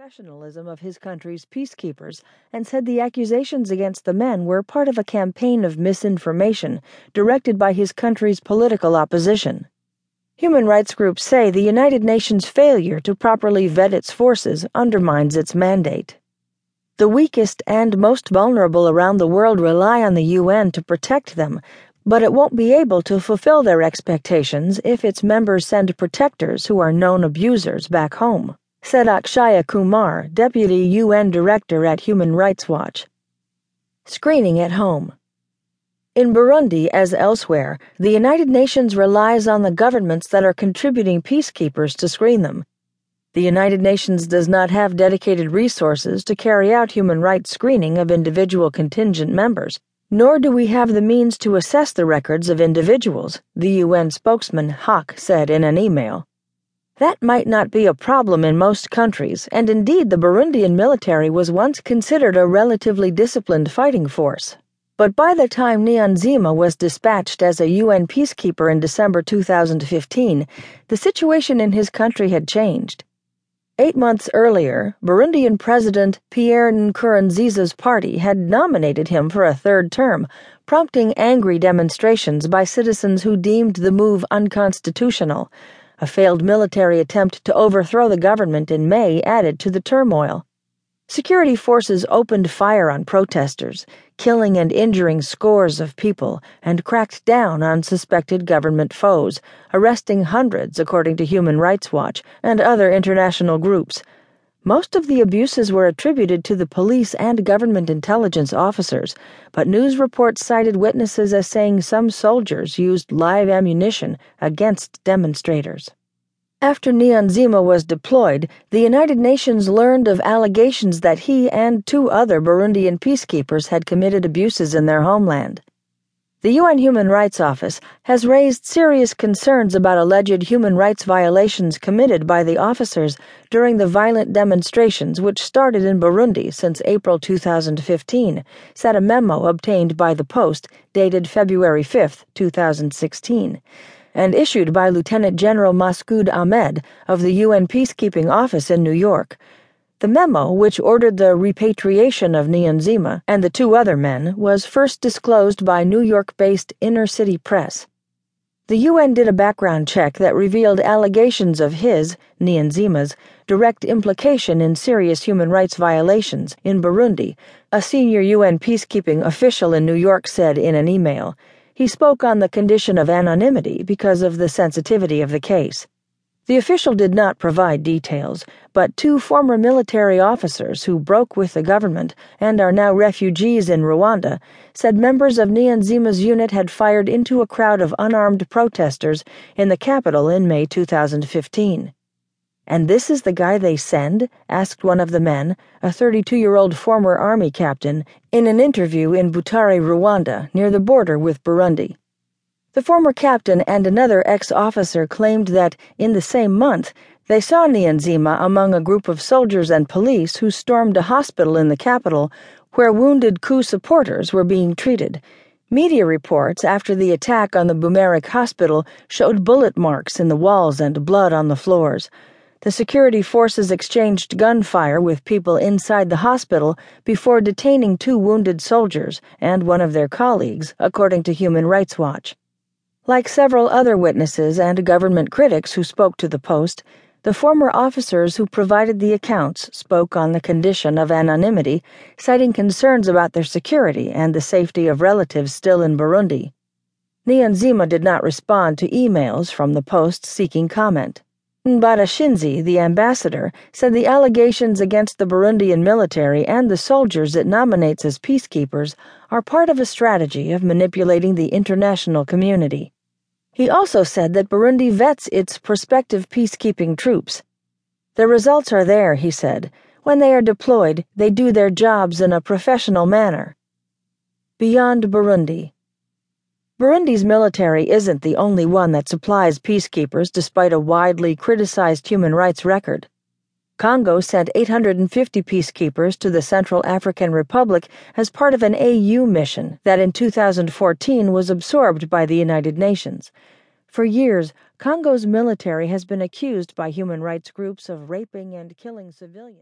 professionalism of his country's peacekeepers and said the accusations against the men were part of a campaign of misinformation directed by his country's political opposition. Human rights groups say the United Nations' failure to properly vet its forces undermines its mandate. The weakest and most vulnerable around the world rely on the UN to protect them, but it won't be able to fulfill their expectations if its members send protectors who are known abusers back home said Akshaya Kumar, Deputy UN Director at Human Rights Watch. Screening at home. In Burundi, as elsewhere, the United Nations relies on the governments that are contributing peacekeepers to screen them. The United Nations does not have dedicated resources to carry out human rights screening of individual contingent members, nor do we have the means to assess the records of individuals, the UN spokesman Haq said in an email. That might not be a problem in most countries, and indeed the Burundian military was once considered a relatively disciplined fighting force. But by the time Niyonzima was dispatched as a UN peacekeeper in December 2015, the situation in his country had changed. Eight months earlier, Burundian President Pierre Nkurunziza's party had nominated him for a third term, prompting angry demonstrations by citizens who deemed the move unconstitutional. A failed military attempt to overthrow the government in May added to the turmoil. Security forces opened fire on protesters, killing and injuring scores of people, and cracked down on suspected government foes, arresting hundreds, according to Human Rights Watch and other international groups. Most of the abuses were attributed to the police and government intelligence officers, but news reports cited witnesses as saying some soldiers used live ammunition against demonstrators. After Niyonzima was deployed, the United Nations learned of allegations that he and two other Burundian peacekeepers had committed abuses in their homeland. The UN Human Rights Office has raised serious concerns about alleged human rights violations committed by the officers during the violent demonstrations which started in Burundi since April 2015, said a memo obtained by the Post dated February 5, 2016 and issued by Lieutenant General Maqsood Ahmed of the UN Peacekeeping Office in New York. The memo, which ordered the repatriation of Niyonzima and the two other men, was first disclosed by New York based Inner City Press. The UN did a background check that revealed allegations of his, Niyonzima's, direct implication in serious human rights violations in Burundi, a senior UN peacekeeping official in New York said in an email. He spoke on the condition of anonymity because of the sensitivity of the case. The official did not provide details, but two former military officers who broke with the government and are now refugees in Rwanda said members of Niyonzima's unit had fired into a crowd of unarmed protesters in the capital in May 2015. And this is the guy they send? asked one of the men, a 32 year old former army captain, in an interview in Butare, Rwanda, near the border with Burundi. The former captain and another ex officer claimed that, in the same month, they saw Niyonzima among a group of soldiers and police who stormed a hospital in the capital where wounded coup supporters were being treated. Media reports after the attack on the Bumerec hospital showed bullet marks in the walls and blood on the floors. The security forces exchanged gunfire with people inside the hospital before detaining two wounded soldiers and one of their colleagues, according to Human Rights Watch. Like several other witnesses and government critics who spoke to the Post, the former officers who provided the accounts spoke on the condition of anonymity, citing concerns about their security and the safety of relatives still in Burundi. Niyonzima did not respond to emails from the Post seeking comment. Barashinzi, the ambassador, said the allegations against the Burundian military and the soldiers it nominates as peacekeepers are part of a strategy of manipulating the international community. He also said that Burundi vets its prospective peacekeeping troops. The results are there, he said. When they are deployed, they do their jobs in a professional manner. Beyond Burundi. Burundi's military isn't the only one that supplies peacekeepers despite a widely criticized human rights record. Congo sent 850 peacekeepers to the Central African Republic as part of an AU mission that in 2014 was absorbed by the United Nations. For years, Congo's military has been accused by human rights groups of raping and killing civilians.